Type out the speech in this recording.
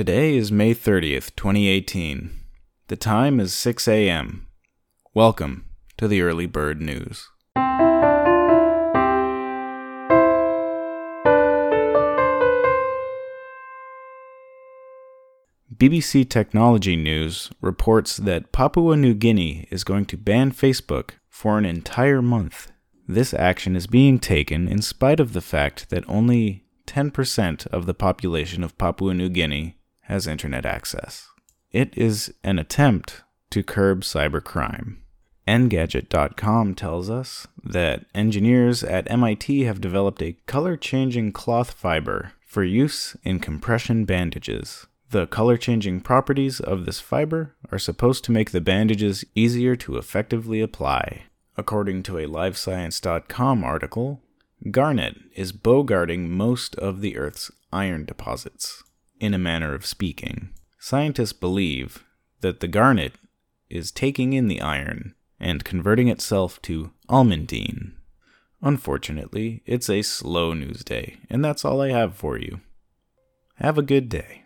Today is May 30th, 2018. The time is 6 a.m. Welcome to the Early Bird News. BBC Technology News reports that Papua New Guinea is going to ban Facebook for an entire month. This action is being taken in spite of the fact that only 10% of the population of Papua New Guinea has internet access. It is an attempt to curb cybercrime. Engadget.com tells us that engineers at MIT have developed a color changing cloth fiber for use in compression bandages. The color changing properties of this fiber are supposed to make the bandages easier to effectively apply. According to a LiveScience.com article, garnet is bogarting most of the Earth's iron deposits, in a manner of speaking. Scientists believe that the garnet is taking in the iron and converting itself to almandine. Unfortunately, it's a slow news day, and that's all I have for you. Have a good day.